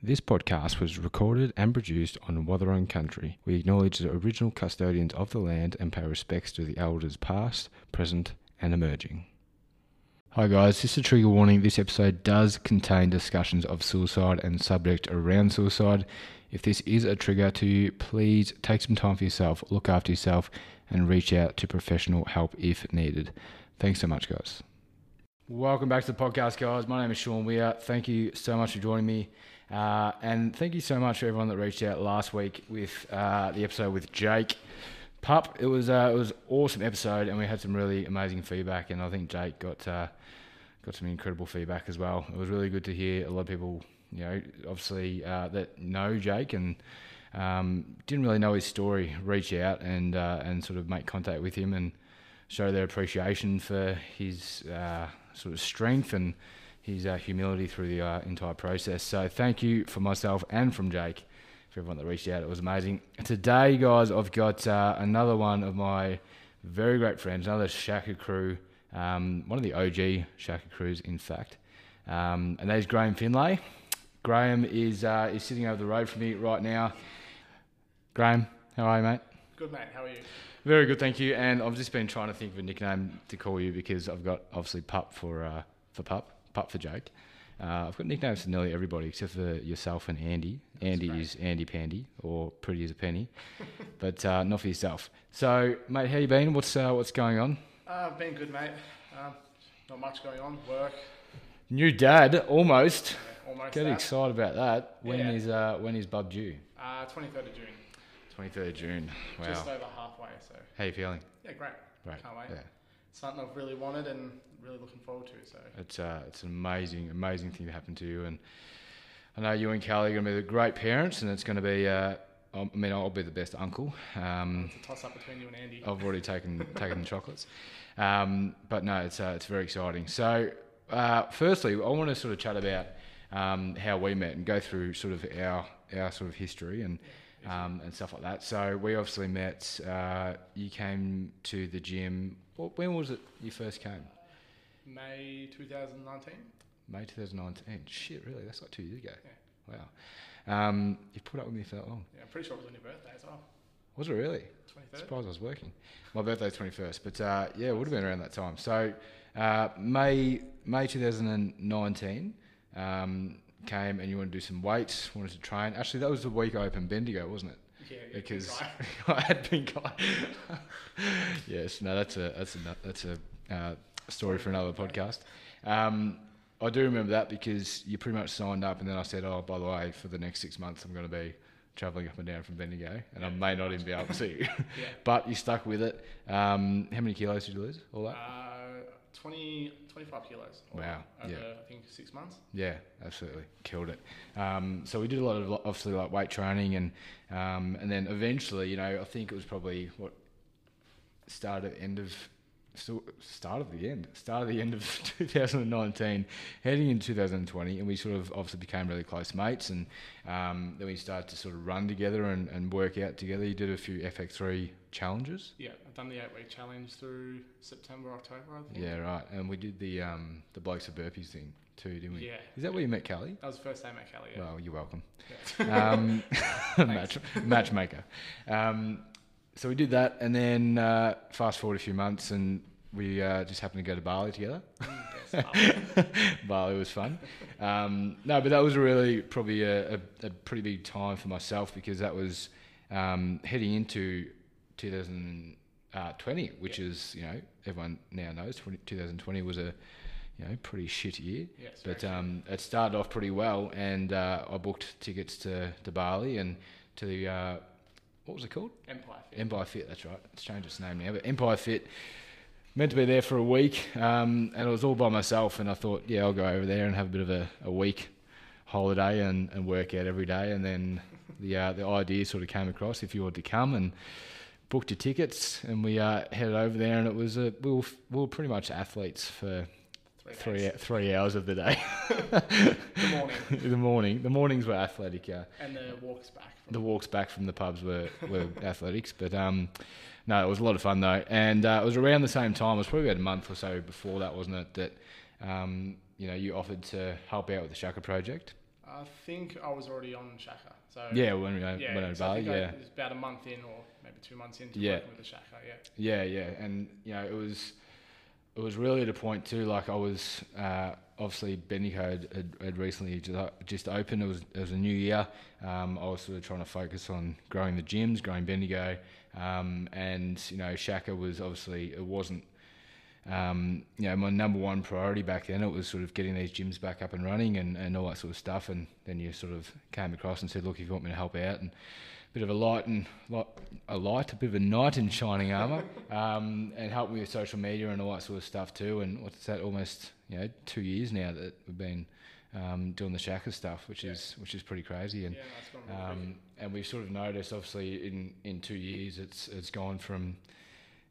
This podcast was recorded and produced on Wathaurong country. We acknowledge the original custodians of the land and pay respects to the elders past, present, and emerging. Hi guys, this is a trigger warning. This episode does contain discussions of suicide and subject around suicide. If this is a trigger to you, please take some time for yourself, look after yourself, and reach out to professional help if needed. Thanks so much, guys. Welcome back to the podcast, guys. My name is Sean Weir. Thank you so much for joining me. Uh, and thank you so much for everyone that reached out last week with uh, the episode with Jake. Pup, it was uh, it was awesome episode, and we had some really amazing feedback. And I think Jake got uh, got some incredible feedback as well. It was really good to hear a lot of people, you know, obviously uh, that know Jake and um, didn't really know his story, reach out and uh, and sort of make contact with him and show their appreciation for his sort of strength and his uh, humility through the uh, entire process. So thank you for myself and from Jake for everyone that reached out. It was amazing. Today, guys, I've got uh, another one of my very great friends, another Shaka crew, um, one of the OG Shaka crews, in fact, um, and that is Graham Finlay. Graham is uh, is sitting over the road from me right now. Graham, how are you, mate? Good mate, how are you? Very good, thank you. And I've just been trying to think of a nickname to call you because I've got obviously Pup for uh, for Pup, Pup for Jake. Uh, I've got nicknames for nearly everybody except for yourself and Andy. Andy great. is Andy Pandy or Pretty as a Penny, but uh, not for yourself. So, mate, how you been? What's uh, what's going on? Uh, I've been good mate. Um, not much going on. Work, New dad, almost. yeah, almost. Get that. excited about that. When Yeah. is uh, when is Bub due? Uh, 23rd of June, Twenty third of June. Wow. just over halfway. So how you feeling? yeah, great. Right. Can't wait. Yeah. Something I've really wanted and really looking forward to. So It's uh, it's an amazing, amazing thing to happen to you, and I know you and Callie are going to be the great parents, and it's going to be. Uh, I mean, I'll be the best uncle. Um, it's a toss up between you and Andy. I've already taken taken the chocolates, um, but no, it's uh, it's very exciting. So, uh, firstly, I want to sort of chat about um, how we met and go through sort of our our sort of history and. Um, and stuff like that. So we obviously met. Uh, you came to the gym. wh- When was it you first came? May 2019. May 2019. Shit, really? That's like two years ago. Yeah. Wow. Um, you put up with me for that long. Yeah, I'm pretty sure it was on your birthday as well. Was it really? 23rd. Surprised I was working. My birthday's 21st, but uh, yeah, it would have been around that time. So uh, May May 2019 um, came and you wanted to do some weights, wanted to train. Actually, that was the week I opened Bendigo, wasn't it? Yeah, yeah, Because. I had been eye. yes, no, that's a that's a that's a uh, story for another podcast. Um, I do remember that because you pretty much signed up, and then I said, "Oh, by the way, for the next six months, I'm going to be travelling up and down from Bendigo, and I may not even be able to see you." Yeah. but you stuck with it. Um, how many kilos did you lose? All that? Uh, 20, 25 kilos. Wow, Over, yeah. I think six months. Yeah, absolutely, killed it. Um, so we did a lot of obviously like weight training, and um, and then eventually, you know, I think it was probably what start at end of still start of the end, start of the end of 2019, heading into 2020, and we sort of obviously became really close mates, and um, then we started to sort of run together and, and work out together. You did a few FX3 challenges. Yeah, I've done the eight week challenge through September, October, I think. Yeah, right. And we did the um, the blokes of burpees thing too, didn't we? Yeah. Is that where you met Kelly? That was the first time I met Kelly. Yeah. Well, you're welcome. Yeah. um, match, matchmaker. Um, so we did that, and then uh, fast forward a few months, and we uh, just happened to go to Bali together. Mm, yes, Bali. Bali was fun. Um, no, but that was really probably a, a, a pretty big time for myself because that was um, heading into 2020, which is you know everyone now knows 2020 was a you know pretty shit year. Yes, But um, it started off pretty well, and uh, I booked tickets to, to Bali and to the uh, what was it called? Empire. Fit. Empire Fit. That's right. It's changed its name now, but Empire Fit. Meant to be there for a week, um, and it was all by myself. And I thought, yeah, I'll go over there and have a bit of a, a week holiday and, and work out every day. And then the uh, the idea sort of came across if you wanted to come and booked your tickets, and we uh, headed over there. And it was a, we were we were pretty much athletes for Three three three hours of the day. The morning. the morning, the mornings were athletic. yeah. And the walks back. From the walks back from the pubs were, were athletics, but um, no, it was a lot of fun though, and uh, it was around the same time. It was probably about a month or so before that, wasn't it? That um, you know you offered to help out with the Shaka project. I think I was already on Shaka. So Yeah, when we yeah, went over so I Bali, think I- yeah. it was about a month in, or maybe two months into Yeah. working with the Shaka. Yeah, Yeah, yeah, and you know it was it was really at a point too. Like I was uh, obviously Bendigo had, had, recently just, just opened. It was it was a new year. Um, I was sort of trying to focus on growing the gyms, growing Bendigo, um, and you know Shaka was obviously it wasn't. Um, you know, my number one priority back then it was sort of getting these gyms back up and running and, and all that sort of stuff. And then you sort of came across and said, "Look, if you want me to help out," and bit of a light and light, a light, a bit of a knight in shining armor, um, and help me with social media and all that sort of stuff too. And what's that? Almost you know two years now that we've been um, doing the Shaka stuff, which Yeah. is which is pretty crazy. And yeah, that's gone really quick. um, and we've sort of noticed, obviously, in, in two years, it's it's gone from,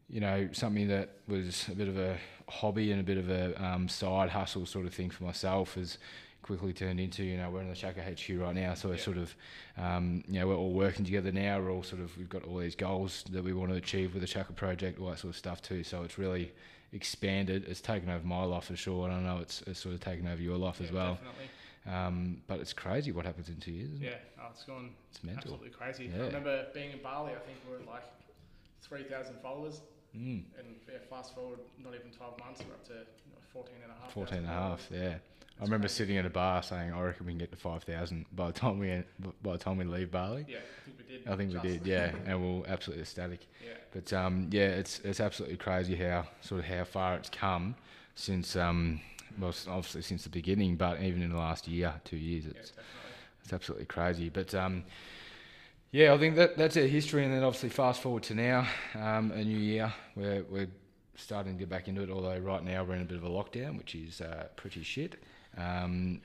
you know, something that was a bit of a hobby and a bit of a um, side hustle sort of thing for myself has quickly turned into, you know, we're in the Shaka HQ right now, so we're Yeah. sort of, um, you know, we're all working together now. We're all sort of, we've got all these goals that we want to achieve with the Shaka project, all that sort of stuff too. So it's really expanded. It's taken over my life for sure, and I know it's, it's sort of taken over your life as well. Definitely. Um, but it's crazy what happens in two years. Isn't Yeah, it? oh, it's gone It's mental. absolutely crazy. Yeah. I remember being in Bali. I think we were like three thousand followers, Mm. and yeah, fast forward not even twelve months, we're up to you know, 14 and a half. 14 and a half, yeah. I remember crazy. sitting at a bar saying, "I reckon we can get to 5,000 by the time we by the time we leave Bali." Yeah, I think we did. I think we did, yeah, and we're absolutely ecstatic. Yeah, But um, yeah, it's it's absolutely crazy how sort of how far it's come since um, well, obviously since the beginning, but even in the last year, two years, it's definitely. it's absolutely crazy. But um, yeah, I think that that's our history, and then obviously fast forward to now, um, a new year, where we're starting to get back into it. Although right now we're in a bit of a lockdown, which is uh, pretty shit. Um,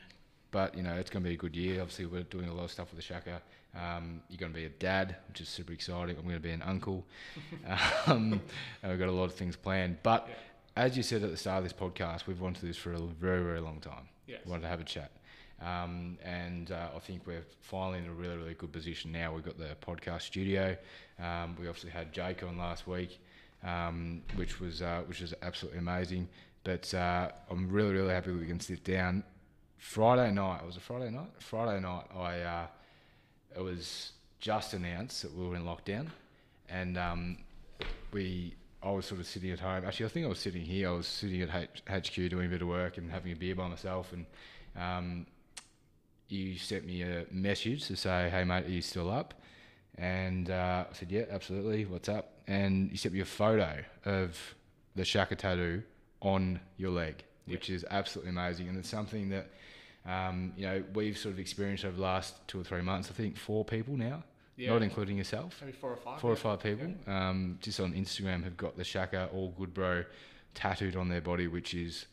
but you know it's going to be a good year. Obviously, we're doing a lot of stuff with the Shaka. Um, you're going to be a dad, which is super exciting. I'm going to be an uncle, um, and we've got a lot of things planned. But Yeah. as you said at the start of this podcast, we've wanted this for a very, very long time. Yes. We wanted to have a chat. Um, and uh, I think we're finally in a really, really good position now. We've got the podcast studio. Um, we obviously had Jake on last week, um, which was uh, which was absolutely amazing. But uh, I'm really, really happy we can sit down. Friday night, it was a Friday night. Friday night, I uh, it was just announced that we were in lockdown, and um, we I was sort of sitting at home. Actually, I think I was sitting here. I was sitting at H- HQ doing a bit of work and having a beer by myself, and um, you sent me a message to say, "Hey mate, are you still up?" And uh, I said, "Yeah, absolutely. What's up?" And you sent me a photo of the Shaka tattoo on your leg, which is absolutely amazing, and it's something that um, you know we've sort of experienced over the last two or three months. I think four people now, Yeah, not including yourself maybe four or five. four or five people um, just on Instagram have got the Shaka All Good Bro tattooed on their body, which is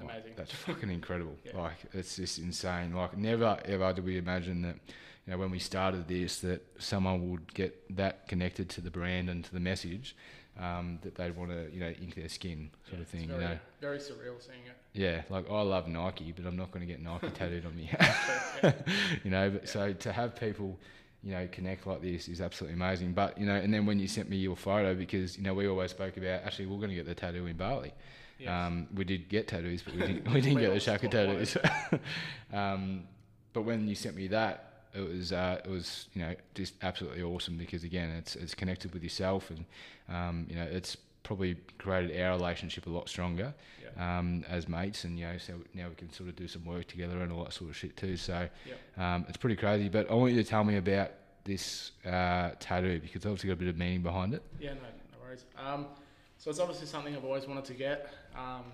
like, Amazing. that's fucking incredible. Yeah. Like it's just insane. Like never ever did we imagine that. You know, when we started this, that someone would get that connected to the brand and to the message um, that they'd want to, you know, ink their skin, sort Yeah, of thing. It's You very, know, very surreal seeing it. yeah. Like I love Nike, but I'm not going to get Nike tattooed on me. you know. But Yeah. so to have people, you know, connect like this is absolutely amazing. But you know, and then when you sent me your photo, because you know we always spoke about actually we're going to get the tattoo in Bali. Yes. Um, we did get tattoos, but we didn't. We didn't get the Shaka tattoos. um, but when you sent me that, it was uh, it was you know just absolutely awesome because again, it's it's connected with yourself, and um, you know it's probably created our relationship a lot stronger Yeah. um, as mates, and you know, so now we can sort of do some work together and all that sort of shit too. So Yep. um, it's pretty crazy. But I want you to tell me about this uh, tattoo because it's obviously got a bit of meaning behind it. Yeah, no, no worries. Um, so it's obviously something I've always wanted to get. Um,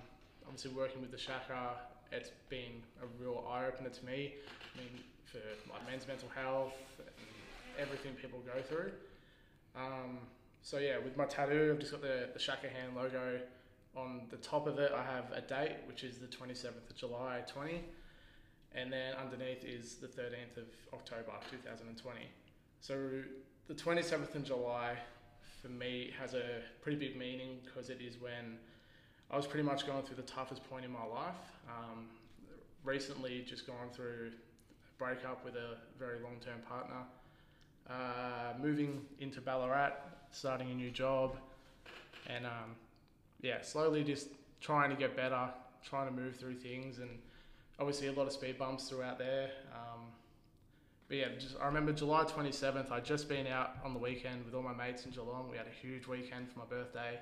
obviously, working with the Shaka, it's been a real eye opener to me. I mean, for like men's mental health and everything people go through. Um, so yeah, with my tattoo, I've just got the, the Shaka hand logo. On the top of it, I have a date, which is the 27th of July 20. And then underneath is the 13th of October 2020. So the 27th of July for me has a pretty big meaning because it is when I was pretty much going through the toughest point in my life. Um, recently, just gone through a breakup with a very long term partner, uh, moving into Ballarat, starting a new job, and um, yeah, slowly just trying to get better, trying to move through things. And obviously a lot of speed bumps throughout there. Um, but yeah, just, I remember July 27th, I'd just been out on the weekend with all my mates in Geelong. We had a huge weekend for my birthday.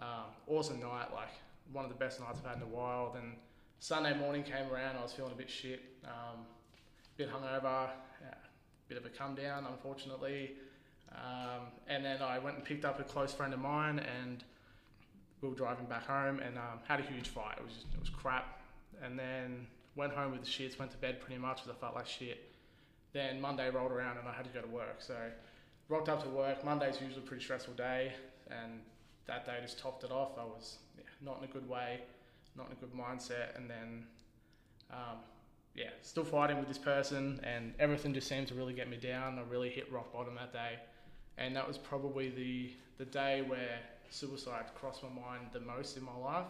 Um, awesome night, like one of the best nights I've had in a while. Then Sunday morning came around, I was feeling a bit shit, um, a bit hungover, yeah, bit of a come down, unfortunately. Um, and then I went and picked up a close friend of mine, and we were driving back home, and um, had a huge fight. It was just, it was crap. And then went home with the shits, went to bed pretty much because I felt like shit. Then Monday rolled around and I had to go to work. So rocked up to work. Monday's usually a pretty stressful day, and that day just topped it off. I was yeah, not in a good way, not in a good mindset, and then um, yeah, still fighting with this person, and everything just seemed to really get me down. I really hit rock bottom that day, and that was probably the the day where suicide crossed my mind the most in my life.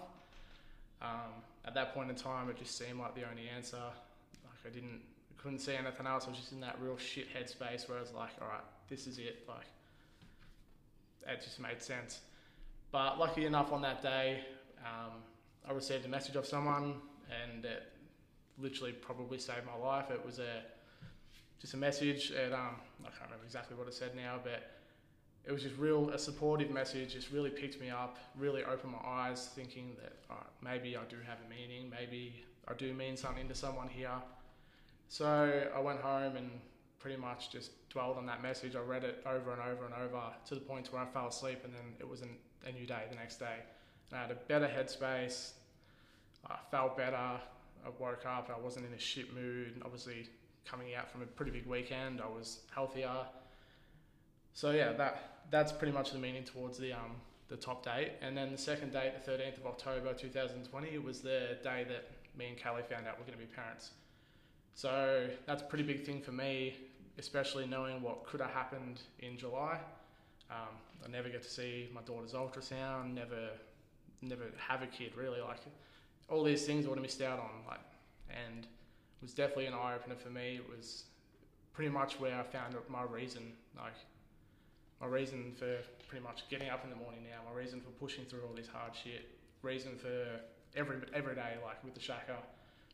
Um, at that point in time, it just seemed like the only answer. Like I didn't, couldn't see anything else. I was just in that real shit headspace where I was like, all right, this is it. Like, it just made sense. But lucky enough, on that day, um, I received a message of someone, and it literally probably saved my life. It was a just a message, and um, I can't remember exactly what it said now, but it was just real a supportive message. Just really picked me up, really opened my eyes, thinking that maybe I do have a meaning, maybe I do mean something to someone here. So I went home and pretty much just dwelled on that message. I read it over and over and over to the point where I fell asleep, and then it was an, a new day the next day. And I had a better headspace. I felt better. I woke up. I wasn't in a shit mood. Obviously, coming out from a pretty big weekend, I was healthier. So yeah, that that's pretty much the meaning towards the um the top date. And then the second date, the 13th of October 2020, was the day that me and Callie found out we're going to be parents. So that's a pretty big thing for me, especially knowing what could have happened in July. Um, I never get to see my daughter's ultrasound, never, never have a kid really. Like all these things I would have missed out on. Like, and it was definitely an eye opener for me. It was pretty much where I found my reason. Like my reason for pretty much getting up in the morning now, my reason for pushing through all this hard shit, reason for every every day, like with the Shaka,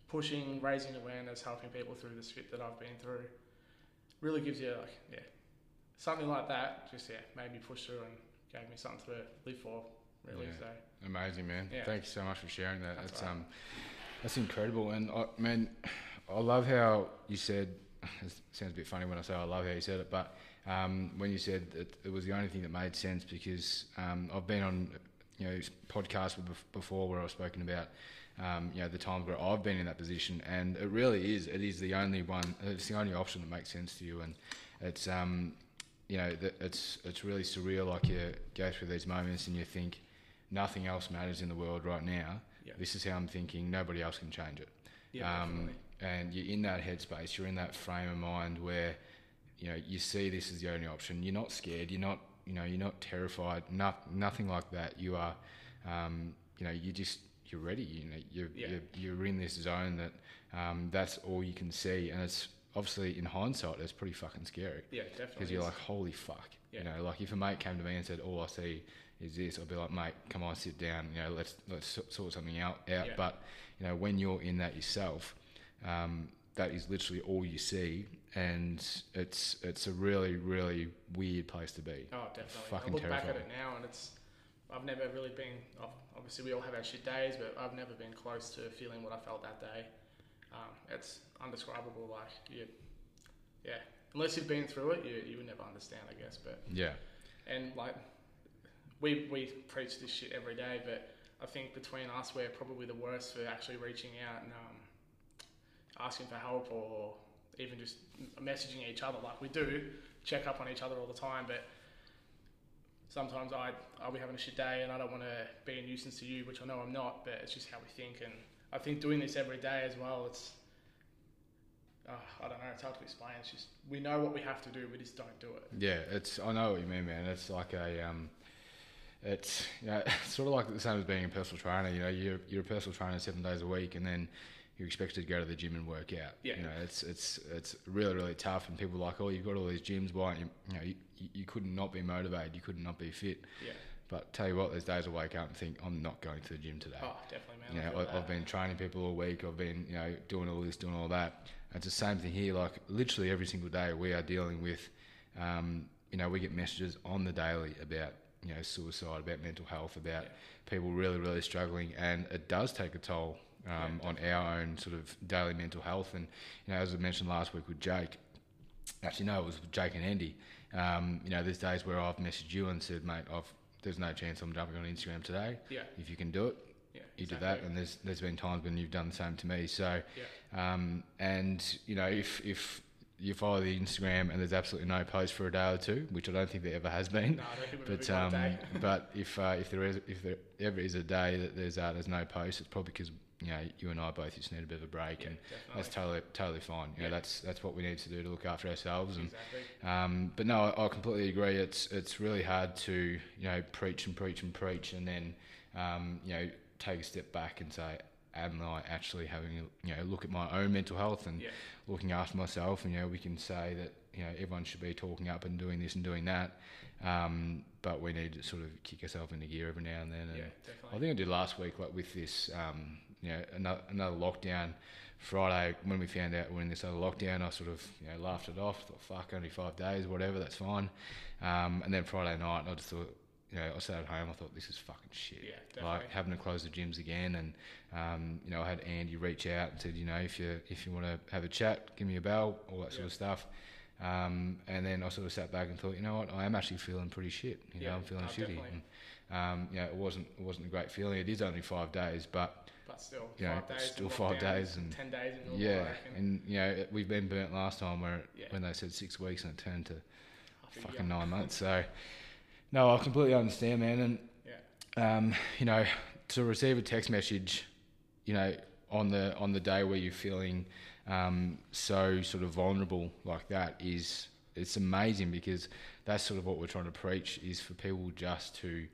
pushing, raising awareness, helping people through the shit that I've been through, really gives you like yeah, something like that. Just yeah, made me push through and gave me something to live for. Really, yeah. so amazing, man. Yeah. Thank you so much for sharing that. That's, that's right. um, that's incredible, and I, man, I love how you said. It sounds a bit funny when I say I love how you said it, but um, when you said that it was the only thing that made sense because um, I've been on you know podcasts before where I've spoken about um, you know the times where I've been in that position, and it really is it is the only one it's the only option that makes sense to you, and it's um, you know it's it's really surreal. Like you go through these moments and you think nothing else matters in the world right now. Yeah. This is how I'm thinking. Nobody else can change it. Yeah, um, and you're in that headspace. You're in that frame of mind where you know you see this as the only option. You're not scared. You're not you know you're not terrified. No, nothing like that. You are um, you know you just you're ready. You know you're, yeah. you're, you're in this zone that um, that's all you can see, and it's obviously in hindsight it's pretty fucking scary. Yeah, definitely. Because you're like holy fuck. Yeah. You know, like if a mate came to me and said all I see is this, I'd be like, mate, come on, sit down. You know, let's let's sort something out. out. Yeah. But you know, when you're in that yourself, um, that is literally all you see, and it's it's a really really weird place to be. Oh, definitely. Fucking I look terrifying. back at it now, and it's I've never really been. Obviously, we all have our shit days, but I've never been close to feeling what I felt that day. Um, it's undescribable. Like you, yeah, unless you've been through it, you you would never understand, I guess. But yeah, and like we we preach this shit every day, but I think between us, we're probably the worst for actually reaching out and um, asking for help or even just messaging each other like we do, check up on each other all the time. But sometimes I I'll be having a shit day and I don't want to be a nuisance to you, which I know I'm not. But it's just how we think, and I think doing this every day as well. It's uh, I don't know. It's hard to explain. It's just we know what we have to do. We just don't do it. Yeah, it's I know what you mean, man. It's like a um, it's you know, it's sort of like the same as being a personal trainer. You know, you're you're a personal trainer seven days a week, and then you're expected to go to the gym and work out. Yeah. You know, it's it's it's really really tough, and people are like, oh, you've got all these gyms. Why? You, you know, you, you couldn't not be motivated. You couldn't not be fit. Yeah. But tell you what, there's days I wake up and think I'm not going to the gym today. Oh, definitely, man. you know, I, that. I've been training people all week. I've been, you know, doing all this, doing all that. It's the same thing here. Like literally every single day, we are dealing with, um, you know, we get messages on the daily about, you know, suicide, about mental health, about Yeah. people really, really struggling, and it does take a toll um, Yeah, on our own sort of daily mental health. And you know, as I mentioned last week with Jake, actually no, it was with Jake and Andy. Um, you know, there's days where I've messaged you and said, mate, I've, there's no chance I'm jumping on Instagram today. Yeah, If you can do it, yeah. you do exactly. that, and there's there's been times when you've done the same to me. So, Yeah. um, and you know, if if you follow the Instagram and there's absolutely no post for a day or two, which I don't think there ever has been. No, I don't think we've But um, got a day. but if uh, if there is if there ever is a day that there's uh, there's no post, it's probably because you know you and I both just need a bit of a break, Yeah, and definitely. that's totally totally fine. You know, Yeah. that's that's what we need to do to look after ourselves. And exactly. um, but no, I, I completely agree. It's it's really hard to you know preach and preach and preach, and then um, you know take a step back and say, am I actually having a, you know look at my own mental health and Yeah. looking after myself? And you know we can say that you know everyone should be talking up and doing this and doing that, um, but we need to sort of kick ourselves into gear every now and then. And I think I did last week, like with this, um, you know, another, another lockdown. Friday, when we found out we're in this other lockdown, I sort of, you know, laughed it off. Thought, fuck, only five days, whatever, that's fine. Um, and then Friday night, I just thought, you know, I sat at home. I thought this is fucking shit. Yeah, like having to close the gyms again, and um, you know, I had Andy reach out and said, you know, if you if you want to have a chat, give me a bell, all that sort of stuff. Um, and then I sort of sat back and thought, you know what, I am actually feeling pretty shit. You know, Yeah, I'm feeling no, shitty. definitely. And, um, you know, it wasn't it wasn't a great feeling. It is only five days, but But still, you know, five days. still five days and- ten days normal. yeah, and you know, we've been burnt last time where Yeah. when they said six weeks and it turned to fucking nine months. So, no, I completely understand, man. And Yeah. um, you know, to receive a text message, you know, on the on the day where you're feeling um, so sort of vulnerable like that is it's amazing because that's sort of what we're trying to preach is for people just to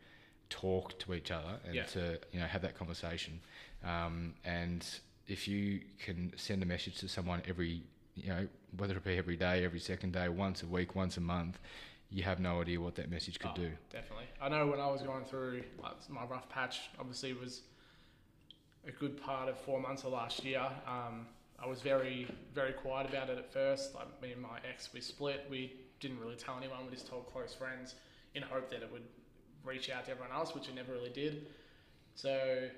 talk to each other and Yeah. to you know have that conversation. Um, and if you can send a message to someone every you know whether it be every day, every second day, once a week, once a month, you have no idea what that message could Oh, do. Definitely. I know when I was going through my rough patch, obviously it was a good part of four months of last year. Um, I was very, very quiet about it at first. Like me and my ex, we split. We didn't really tell anyone. We just told close friends in hope that it would reach out to everyone else, which it never really did. So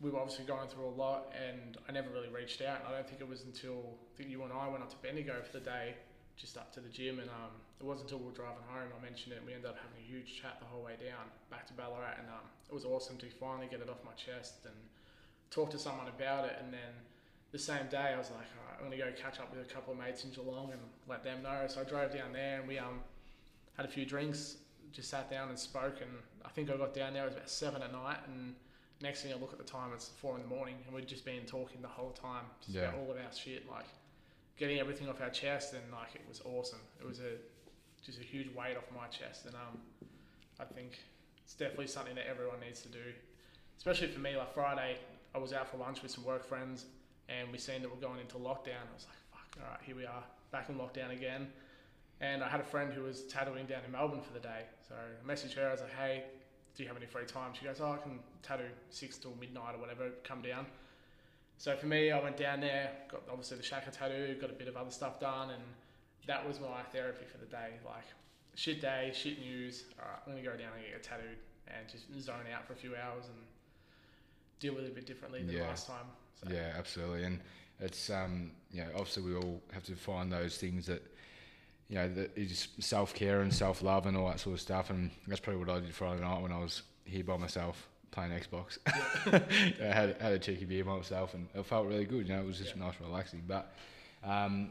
we were obviously going through a lot, and I never really reached out. And I don't think it was until I think you and I went up to Bendigo for the day, just up to the gym, and um, it wasn't until we were driving home I mentioned it. and We ended up having a huge chat the whole way down back to Ballarat, and um, it was awesome to finally get it off my chest and talk to someone about it. And then the same day, I was like, I'm gonna go catch up with a couple of mates in Geelong and let them know. So I drove down there, and we um had a few drinks, just sat down and spoke. And I think I got down there it was about seven at night, and next thing I look at the time, it's four in the morning, and we'd just been talking the whole time, just about all of our shit, like getting everything off our chest, and like it was awesome. It was a just a huge weight off my chest, and um, I think it's definitely something that everyone needs to do, especially for me. Like Friday, I was out for lunch with some work friends, and we seen that we're going into lockdown. I was like, fuck, all right, here we are, back in lockdown again. And I had a friend who was tattooing down in Melbourne for the day, so I messaged her. I was like, hey, do you have any free time? She goes, oh, I can tattoo six till midnight or whatever. Come down. So for me, I went down there, got obviously the Shaka tattoo, got a bit of other stuff done, and that was my therapy for the day. Like shit day, shit news. All right, I'm gonna go down and get tattooed and just zone out for a few hours and deal with it a bit differently than Yeah. last time. So, Yeah, absolutely. And it's um, you know, obviously we all have to find those things that you know that is self care and self love and all that sort of stuff. And that's probably what I did Friday night when I was here by myself playing Xbox. I had had a cheeky beer by myself, and it felt really good. You know, it was just Yeah. nice, and relaxing. But um,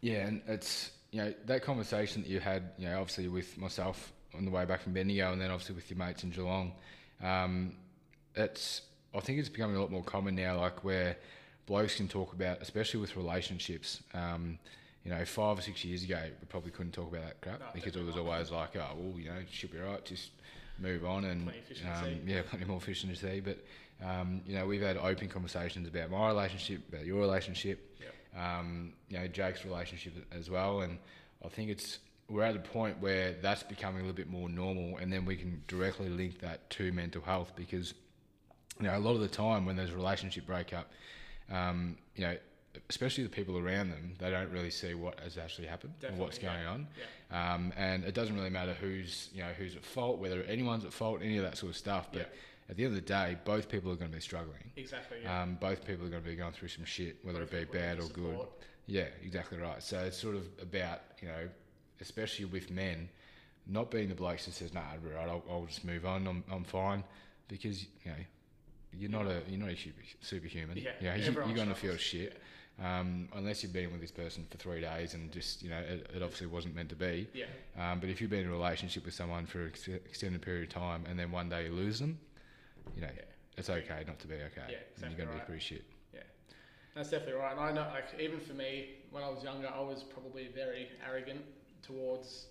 yeah, and it's you know that conversation that you had, you know, obviously with myself on the way back from Bendigo, and then obviously with your mates in Geelong. Um, it's I think it's becoming a lot more common now, like where blokes can talk about, especially with relationships. Um, you know, five or six years ago, we probably couldn't talk about that crap No, because it was not. always like, oh, well, you know, should be right, just move on and Plenty of fish in the um, yeah, plenty more fish in the sea. But um, you know, we've had open conversations about my relationship, about your relationship, Yep. um, you know, Jake's relationship as well, and I think it's we're at a point where that's becoming a little bit more normal, and then we can directly link that to mental health because you know a lot of the time when there's a relationship breakup, um, you know. Especially the people around them, they don't really see what has actually happened and what's going yeah. on, Yeah. um, and it doesn't really matter who's you know who's at fault, whether anyone's at fault, any of that sort of stuff. But Yeah. at the end of the day, both people are going to be struggling. Exactly. Yeah. Um, both people are going to be going through some shit, whether Both it be bad or good. Yeah, exactly right. So it's sort of about you know, especially with men, not being the blokes that says, "Nah, right, I'll, I'll just move on. I'm, I'm fine," because you know, you're not a you're not a superhuman. Yeah, you know, you, everyone you're going to feel shit. Um, unless you've been with this person for three days and just you know it, it obviously wasn't meant to be. Yeah. Um, but if you've been in a relationship with someone for an ex- extended period of time and then one day you lose them, you know, Yeah. it's okay not to be okay. Yeah, and exactly you're going to right. be pretty shit. That's definitely right. And I know, like, even for me, when I was younger, I was probably very arrogant towards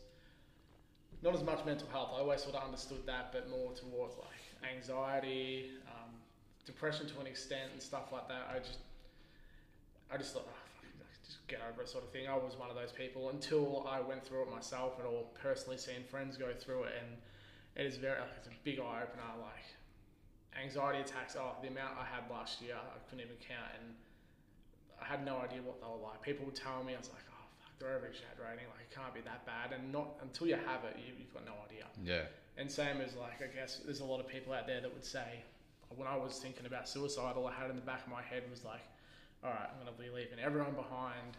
not as much mental health. I always sort of understood that, but more towards like anxiety, um, depression to an extent, and stuff like that. I just, I just thought, oh, fuck, just get over it, sort of thing. I was one of those people until I went through it myself, and all personally seen friends go through it, and it is very, like, it's a big eye opener. Like anxiety attacks. Oh, the amount I had last year, I couldn't even count, and I had no idea what they were like. People would tell me, I was like, oh, fuck, they're over exaggerating. Like, it can't be that bad. And not until you have it, you, you've got no idea. Yeah. And same as, like, I guess there's a lot of people out there that would say, when I was thinking about suicide, all I had in the back of my head was like, all right, I'm going to be leaving everyone behind.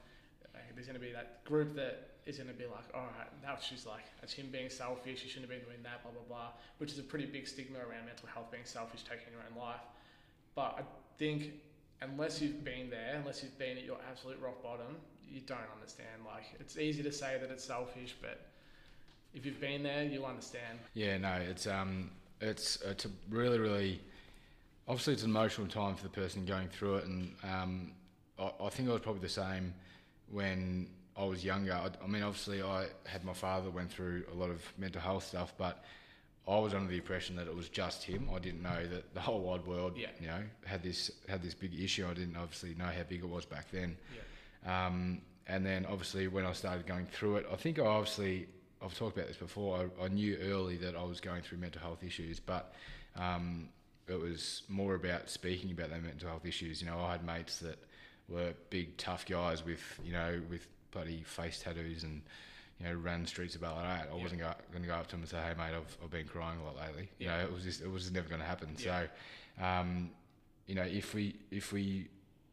There's going to be that group that is going to be like, all right, now she's like, that's him being selfish. He shouldn't have been doing that, blah, blah, blah. Which is a pretty big stigma around mental health, being selfish, taking your own life. But I think unless you've been there, unless you've been at your absolute rock bottom, you don't understand. Like, it's easy to say that it's selfish, but if you've been there, you'll understand. Yeah, no, it's um, it's it's a really, really, obviously it's an emotional time for the person going through it, and um, I, I think I was probably the same when I was younger. I, I mean, obviously I had my father went through a lot of mental health stuff, but I was under the impression that it was just him. I didn't know that the whole wide world, Yeah. you know, had this had this big issue. I didn't obviously know how big it was back then. Yeah. Um, and then obviously when I started going through it, I think I obviously I've talked about this before. I, I knew early that I was going through mental health issues, but um, it was more about speaking about their mental health issues. You know, I had mates that were big tough guys with you know with bloody face tattoos and you know ran streets about like that. I Yeah. wasn't going to go up to them and say, "Hey mate, I've, I've been crying a lot lately." You know, it was just it was just never going to happen. Yeah. So, um, you know, if we if we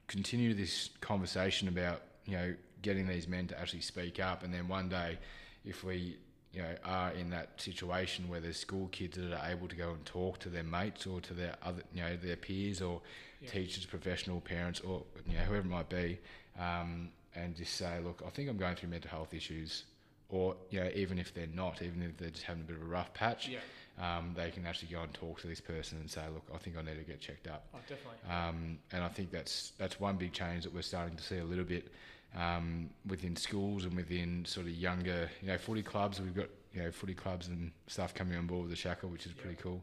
continue this conversation about you know getting these men to actually speak up, and then one day, if we you know are in that situation where there's school kids that are able to go and talk to their mates or to their other you know their peers or Yeah. teachers, professional parents, or you know whoever it might be, um, and just say, look, I think I'm going through mental health issues, or you know even if they're not, even if they're just having a bit of a rough patch, Yeah. um, they can actually go and talk to this person and say, look, I think I need to get checked up. Oh, definitely. Um, and I think that's that's one big change that we're starting to see a little bit um, within schools and within sort of younger, you know, footy clubs. We've got you know footy clubs and stuff coming on board with the Shaka, which is pretty cool.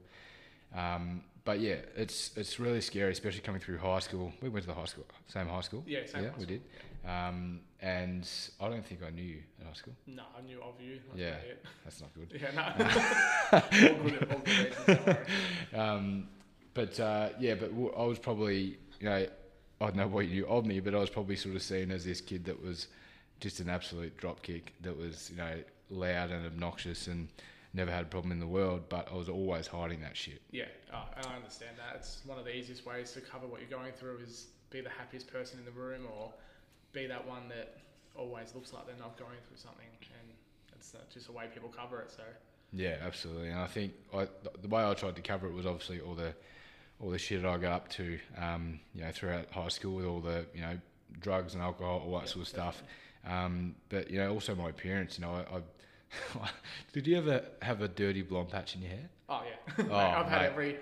Um, but yeah, it's it's really scary, especially coming through high school. We went to the high school, same high school. yeah, same yeah, we did. Um, and I don't think I knew you in high school. No, I knew of you. That's Yeah. That's not good. Yeah, no. all good, all good reasons. Um, but uh, yeah, but I was probably, you know, I don't know what you knew of me, but I was probably sort of seen as this kid that was just an absolute dropkick, that was, you know, loud and obnoxious and never had a problem in the world, but I was always hiding that shit. Yeah, and I understand that. It's one of the easiest ways to cover what you're going through is be the happiest person in the room or be that one that always looks like they're not going through something. And it's just a way people cover it. So, Yeah, absolutely. And I think I, the way I tried to cover it was obviously all the all the shit that I got up to, um, you know, throughout high school with all the you know drugs and alcohol, all that sort of stuff. Um, but you know, also my appearance. You know, I, I did you ever have a dirty blonde patch in your hair? Oh, yeah. Oh, I've had every,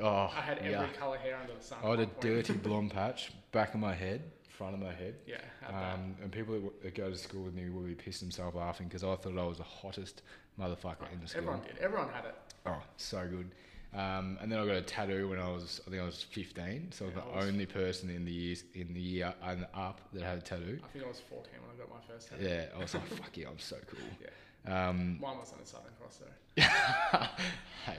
Oh, I had every yeah. colour hair under the sun. I had a point. dirty blonde patch back of my head, front of my head. Yeah. Um, and people that, w- that go to school with me would be pissed themselves laughing because I thought I was the hottest motherfucker in the school. Everyone did. Everyone had it. Oh, so good. Um, and then I got a tattoo when I was, I think I was 15. So I was the was- only person in the years in the year and up that had a tattoo. I think I was 14 when I got my first tattoo. Yeah, I was like, fuck yeah, I'm so cool. Yeah. Um, Mine wasn't a Southern Cross though. hey,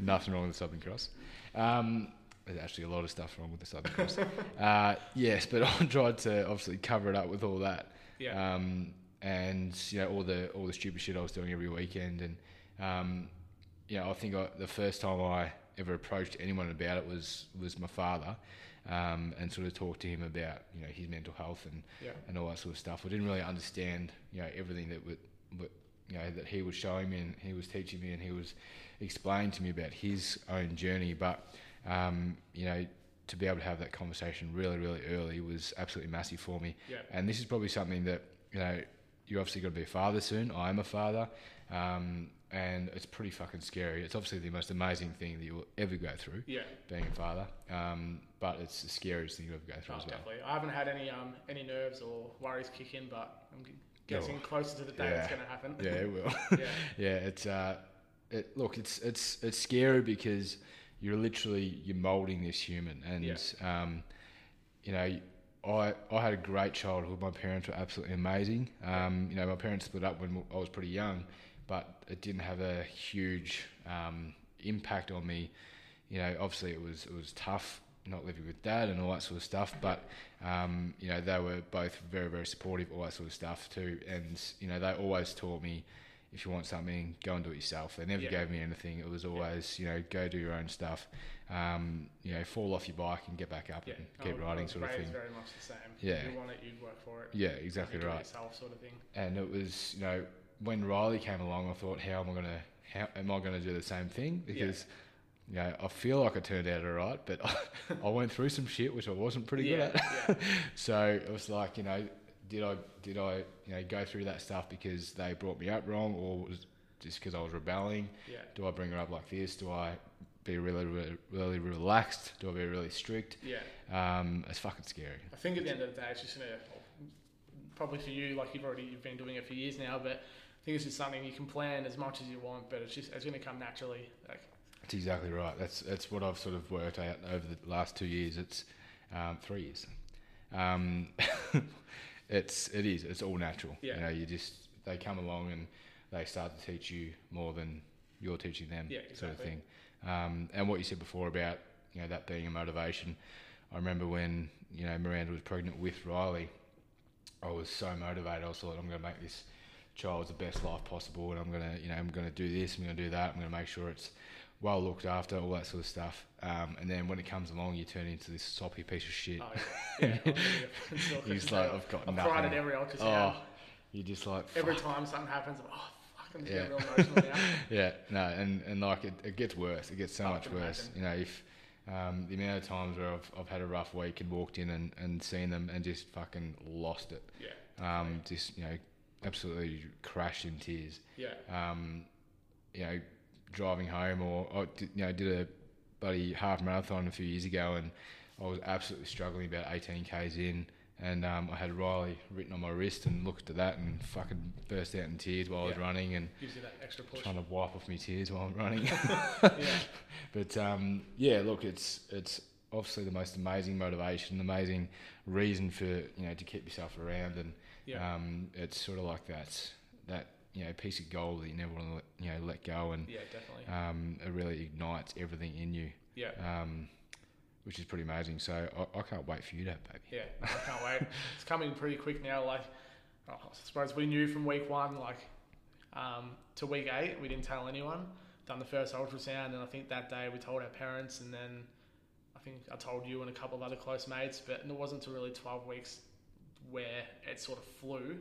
nothing wrong with the Southern Cross. Um, there's actually a lot of stuff wrong with the Southern Cross. uh, yes, but I tried to obviously cover it up with all that. Yeah. Um, and you know all the all the stupid shit I was doing every weekend, and um, you know I think I, the first time I ever approached anyone about it was was my father, um, and sort of talked to him about you know his mental health and yeah. and all that sort of stuff. I didn't really understand, you know, everything that would, would you know, that he was showing me and he was teaching me and he was explaining to me about his own journey. But, um, you know, to be able to have that conversation really, really early was absolutely massive for me. Yeah. And this is probably something that, you know, you're obviously going to be a father soon. I am a father. Um, and it's pretty fucking scary. It's obviously the most amazing thing that you'll ever go through, Yeah. being a father. Um, but it's the scariest thing you'll ever go through Oh, as well. definitely. I haven't had any um any nerves or worries kick in, but I'm getting Oh. closer to the day it's going to happen. Yeah, it will. yeah. yeah, it's uh, it, look, it's it's it's scary because you're literally you're molding this human, and Yeah. um, you know, I I had a great childhood. My parents were absolutely amazing. Um, you know, my parents split up when I was pretty young, but it didn't have a huge um, impact on me. You know, obviously it was it was tough not living with dad and all that sort of stuff, but um, you know they were both very very supportive, all that sort of stuff too, and you know they always taught me if you want something, go and do it yourself. They never Yeah. gave me anything. It was always, you know, go do your own stuff. Um, you know, fall off your bike and get back up Yeah. and keep Oh, riding, sort of thing. very much the same. Yeah. You want it, you'd work for it. Yeah, exactly do it right. Yourself, sort of thing. And it was, you know, when Riley came along, I thought, how am I gonna, how am I gonna do the same thing? Because, you know, I feel like I turned out alright, but I, went through some shit which I wasn't pretty yeah. good at. yeah. So it was like, you know, did I did I you know go through that stuff because they brought me up wrong, or was just because I was rebelling? Yeah. Do I bring her up like this? Do I be really really, really relaxed? Do I be really strict? Yeah. Um, it's fucking scary. I think at the end of the day, it's just gonna probably for you, like you've already you've been doing it for years now, but I think it's just something you can plan as much as you want, but it's just it's gonna come naturally. Like That's exactly right. That's that's what I've sort of worked out over the last two years. It's um, three years. Um, it's it is. It's all natural. Yeah. You know, you just they come along and they start to teach you more than you're teaching them. Yeah, exactly. Sort of thing. Um, and what you said before about you know that being a motivation. I remember when you know Miranda was pregnant with Riley. I was so motivated. I was thought I'm going to make this child's the best life possible, and I'm gonna, you know, I'm gonna do this, I'm gonna do that, I'm gonna make sure it's well looked after, all that sort of stuff. Um, and then when it comes along, you turn into this soppy piece of shit. oh yeah, yeah I'll be You're just like, I've got I've nothing. cried at every ultrasound. oh, you're just like, Every time something happens, I'm oh fuck, I'm just Yeah. getting real emotional now. yeah, no, and, and like it, it gets worse. It gets so I much worse. imagine. You know, if um, the amount of times where I've, I've had a rough week and walked in and, and seen them and just fucking lost it. Yeah, Um, just you know, absolutely crashed in tears. yeah, um, you know, driving home or, or did, you know, did a bloody half marathon a few years ago and I was absolutely struggling about 18 k's in and um, I had Riley written on my wrist and looked at that and fucking burst out in tears while I was running and gives you that extra push. trying to wipe off my tears while I'm running. yeah, but um, yeah, look, it's it's obviously the most amazing motivation, amazing reason for you know to keep yourself around, and yeah, um, it's sort of like that that you know piece of gold that you never want to let, you know let go, and yeah, definitely. um, it really ignites everything in you, Yeah, um, which is pretty amazing. So I, I can't wait for you to have baby. yeah, I can't wait. It's coming pretty quick now. Like, oh, I suppose we knew from week one, like, um, to week eight, we didn't tell anyone. Done the first ultrasound, and I think that day we told our parents, and then think I told you and a couple of other close mates. But it wasn't until really twelve weeks where it sort of flew,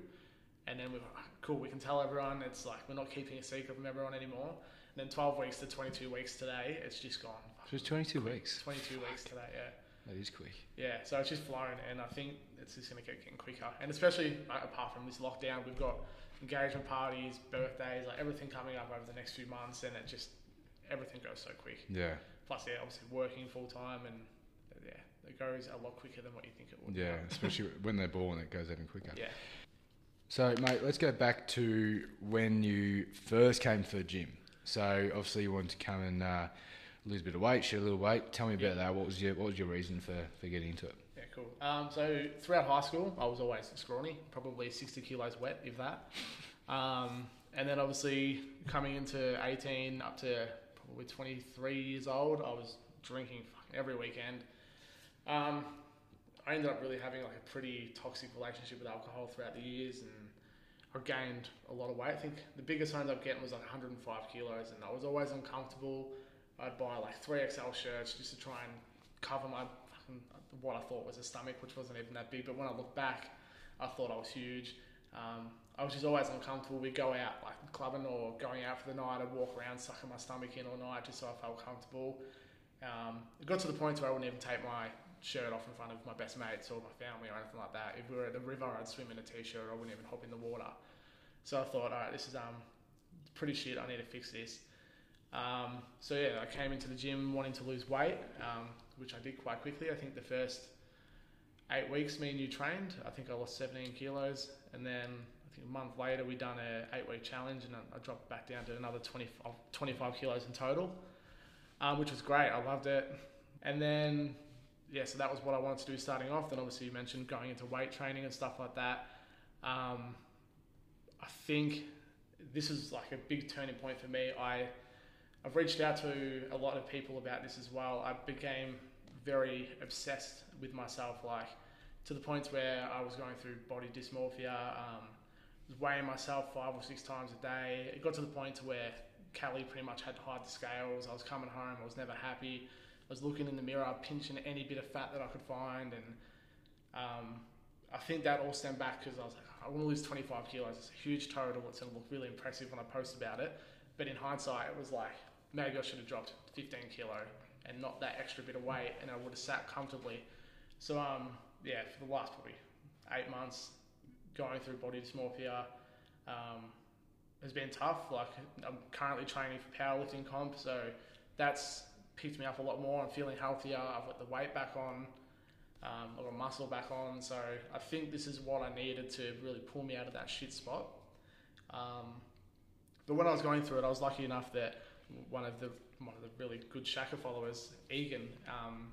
and then we were like, cool. We can tell everyone. It's like we're not keeping a secret from everyone anymore. And then twelve weeks to twenty-two weeks today, it's just gone. So it's 22 weeks. 22 weeks today, yeah. That is quick. Yeah, so it's just flown, and I think it's just going to keep getting quicker. And especially like, apart from this lockdown, we've got engagement parties, birthdays, like everything coming up over the next few months, and it just everything goes so quick. Yeah. Plus, yeah, obviously working full time, and yeah, it goes a lot quicker than what you think it would. Yeah, especially when they're born, it goes even quicker. Yeah. So, mate, let's go back to when you first came to the gym. So, obviously, you wanted to come and uh, lose a bit of weight, shed a little weight. Tell me about Yeah. that. What was your What was your reason for, for getting into it? Yeah, cool. Um, so throughout high school, I was always scrawny, probably 60 kilos wet, if that. Um, and then obviously coming into 18 up to probably 23 years old, I was drinking every weekend. Um, I ended up really having like a pretty toxic relationship with alcohol throughout the years, and I gained a lot of weight. I think the biggest I ended up getting was like 105 kilos, and I was always uncomfortable. I'd buy like 3XL shirts just to try and cover my fucking, what I thought was a stomach, which wasn't even that big. But when I look back, I thought I was huge. Um, I was just always uncomfortable. We'd go out like clubbing or going out for the night. I'd walk around sucking my stomach in all night just so I felt comfortable. Um, it got to the point where I wouldn't even take my shirt off in front of my best mates or my family or anything like that. If we were at the river, I'd swim in a t-shirt. I wouldn't even hop in the water. So I thought, all right, this is um pretty shit. I need to fix this. Um, so yeah, I came into the gym wanting to lose weight, um, which I did quite quickly. I think the first eight weeks, me and you trained. I think I lost 17 kilos, and then I think a month later we done a eight week challenge, and I, dropped back down to another 20, 25 kilos in total, um, which was great. I loved it, and then yeah, so that was what I wanted to do starting off. Then obviously you mentioned going into weight training and stuff like that. Um, I think this is like a big turning point for me. I I've reached out to a lot of people about this as well. I became very obsessed with myself, like to the point where I was going through body dysmorphia, um, weighing myself five or six times a day. It got to the point to where Callie pretty much had to hide the scales. I was coming home, I was never happy. I was looking in the mirror, pinching any bit of fat that I could find, and um, I think that all stemmed back because I was like, I want to lose 25 kilos. It's a huge total. It's going to look really impressive when I post about it. But in hindsight, it was like, maybe I should have dropped 15 kilo and not that extra bit of weight, and I would have sat comfortably. So, um, yeah, for the last probably eight months, going through body dysmorphia um, has been tough. Like, I'm currently training for powerlifting comp, so that's picked me up a lot more. I'm feeling healthier. I've got the weight back on. Um, I've got muscle back on. So I think this is what I needed to really pull me out of that shit spot. Um, but when I was going through it, I was lucky enough that one of the one of the really good Shaka followers, Egan, um,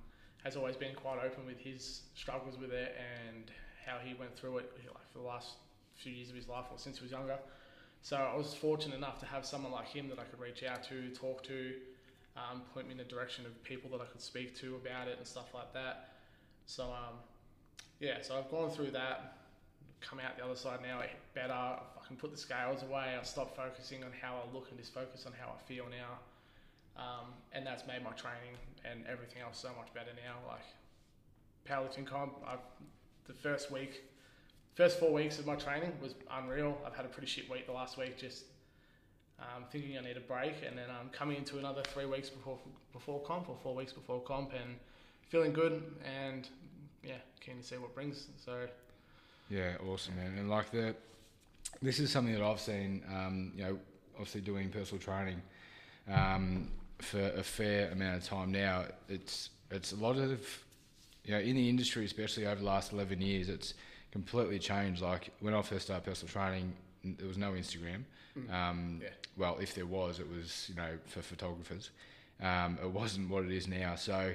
has always been quite open with his struggles with it and how he went through it like for the last few years of his life or since he was younger. So I was fortunate enough to have someone like him that I could reach out to, talk to, um, point me in the direction of people that I could speak to about it and stuff like that. So um, yeah, so I've gone through that, come out the other side now better. I can put the scales away. I stop focusing on how I look and just focus on how I feel now. Um, and that's made my training and everything else so much better now. Like powerlifting comp, I've, the first week, first four weeks of my training was unreal. I've had a pretty shit week the last week, just um, thinking I need a break, and then I'm um, coming into another three weeks before before comp or four weeks before comp, and feeling good, and yeah, keen to see what brings. So Yeah, awesome, man. And like the, this is something that I've seen. Um, you know, obviously doing personal training um, for a fair amount of time now. It's it's a lot of, you know, in the industry, especially over the last eleven years, it's completely changed. Like when I first started personal training, there was no Instagram. Um, Yeah. Well, if there was, it was you know for photographers. Um, it wasn't what it is now. So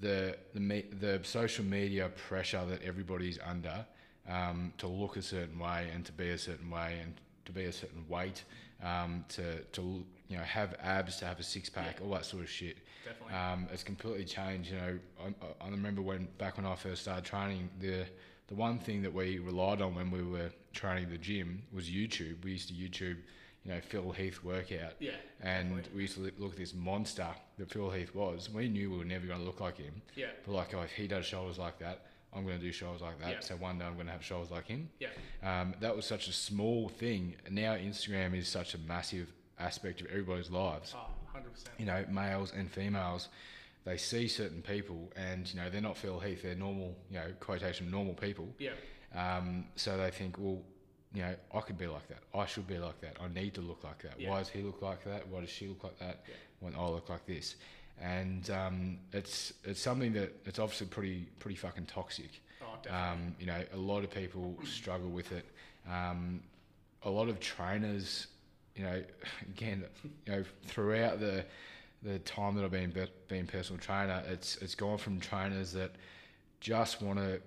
the the me- the social media pressure that everybody's under um, to look a certain way and to be a certain way and to be a certain weight, um, to to you know have abs, to have a six pack, all that sort of shit. definitely, Um, it's completely changed. You know, I, I remember when back when I first started training, the the one thing that we relied on when we were training the gym was YouTube. We used to YouTube, you know, Phil Heath workout, yeah, and definitely. we used to look at this monster that Phil Heath was. We knew we were never going to look like him. yeah, But like, oh, if he does shoulders like that, I'm going to do shoulders like that. Yeah. So one day I'm going to have shoulders like him. yeah, Um, that was such a small thing. Now Instagram is such a massive aspect of everybody's lives. oh, 100 percent, You know, males and females, they see certain people, and you know they're not Phil Heath. They're normal, you know, quotation normal people. yeah, Um, so they think, well, you know, I could be like that. I should be like that. I need to look like that. Yeah. Why does he look like that? Why does she look like that? Yeah. When I look like this, and um, it's it's something that it's obviously pretty pretty fucking toxic. oh, definitely, Um, you know, a lot of people struggle with it. Um, a lot of trainers, you know, again, you know, throughout the the time that I've been be- being personal trainer, it's it's gone from trainers that just want to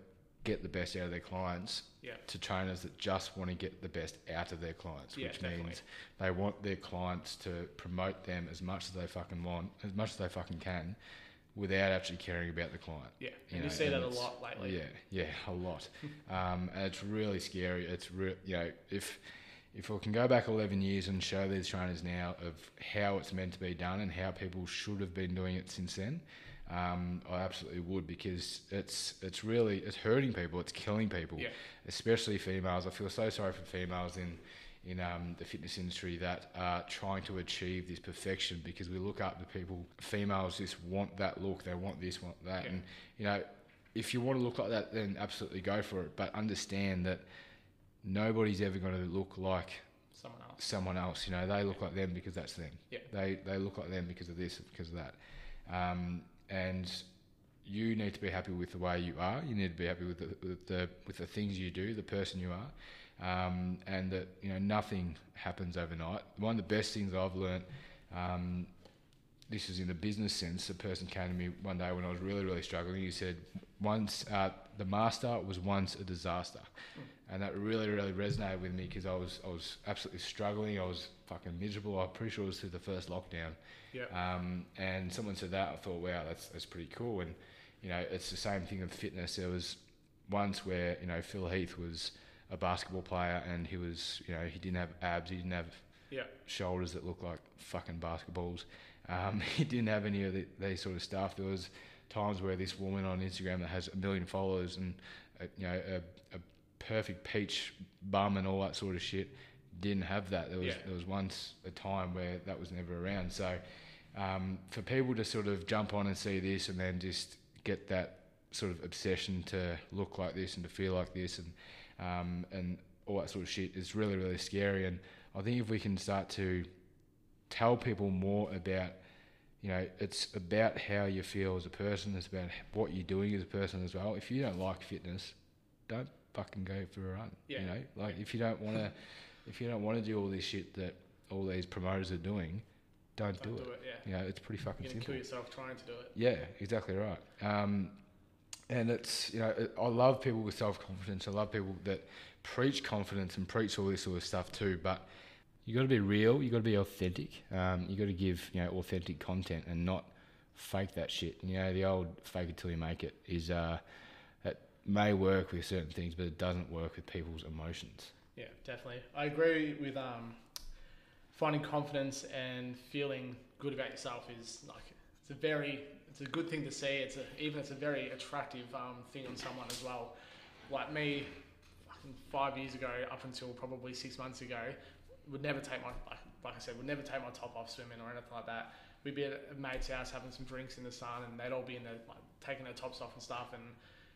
get the best out of their clients Yeah. to trainers that just want to get the best out of their clients, Yeah, which definitely. means they want their clients to promote them as much as they fucking want, as much as they fucking can, without actually caring about the client. Yeah. You And you know, see that a lot lately. Yeah, yeah, a lot. um, and it's really scary. It's re- you know if if we can go back 11 years and show these trainers now of how it's meant to be done and how people should have been doing it since then, um, I absolutely would because it's it's really it's hurting people. It's killing people, Yeah. especially females. I feel so sorry for females in in um, the fitness industry that are trying to achieve this perfection because we look up to people. Females just want that look. They want this, want that, Yeah. and you know, if you want to look like that, then absolutely go for it. But understand that nobody's ever going to look like Someone else. someone else. You know, they look like them because that's them. Yeah. They they look like them because of this, because of that. Um, and you need to be happy with the way you are. You need to be happy with the with the, with the things you do, the person you are. Um, and that you know nothing happens overnight. One of the best things I've learned, um, this is in the business sense. A person came to me one day when I was really really struggling. He said, "Once uh, the master was once a disaster," and that really really resonated with me because I was I was absolutely struggling. I was fucking miserable. I'm pretty sure it was through the first lockdown. Yeah. Um, and someone said that, I thought, wow, that's that's pretty cool. And you know, it's the same thing with fitness. There was once where you know Phil Heath was a basketball player, and he was you know he didn't have abs, he didn't have Yeah. shoulders that looked like fucking basketballs. Um, he didn't have any of the, these sort of stuff. There was times where this woman on Instagram that has a million followers and uh, you know a, a perfect peach bum and all that sort of shit didn't have that. There was Yeah. there was once a time where that was never around. So um, for people to sort of jump on and see this and then just get that sort of obsession to look like this and to feel like this and um, and all that sort of shit is really really scary. And I think if we can start to tell people more about you know it's about how you feel as a person it's about what you're doing as a person as well if you don't like fitness don't fucking go for a run Yeah. you know like if you don't want to if you don't want to do all this shit that all these promoters are doing don't, Don't do, do it. it. Yeah. you know it's pretty fucking You're simple kill yourself trying to do it. yeah, exactly right. Um, and it's you know it- I love people with self confidence. I love people that preach confidence and preach all this sort of stuff too. But you got to be real. You got to be authentic. Um, you got to give you know authentic content and not fake that shit. You know the old fake it till you make it is uh, may work with certain things, but it doesn't work with people's emotions. Yeah, definitely. I agree with um, finding confidence and feeling good about yourself is like it's a very it's a good thing to see. It's a, even it's a very attractive um, thing on someone as well. Like me, five years ago, up until probably six months ago, would never take my like, like I said, would never take my top off swimming or anything like that. We'd be at a mate's house having some drinks in the sun, and they'd all be in there like taking their tops off and stuff, and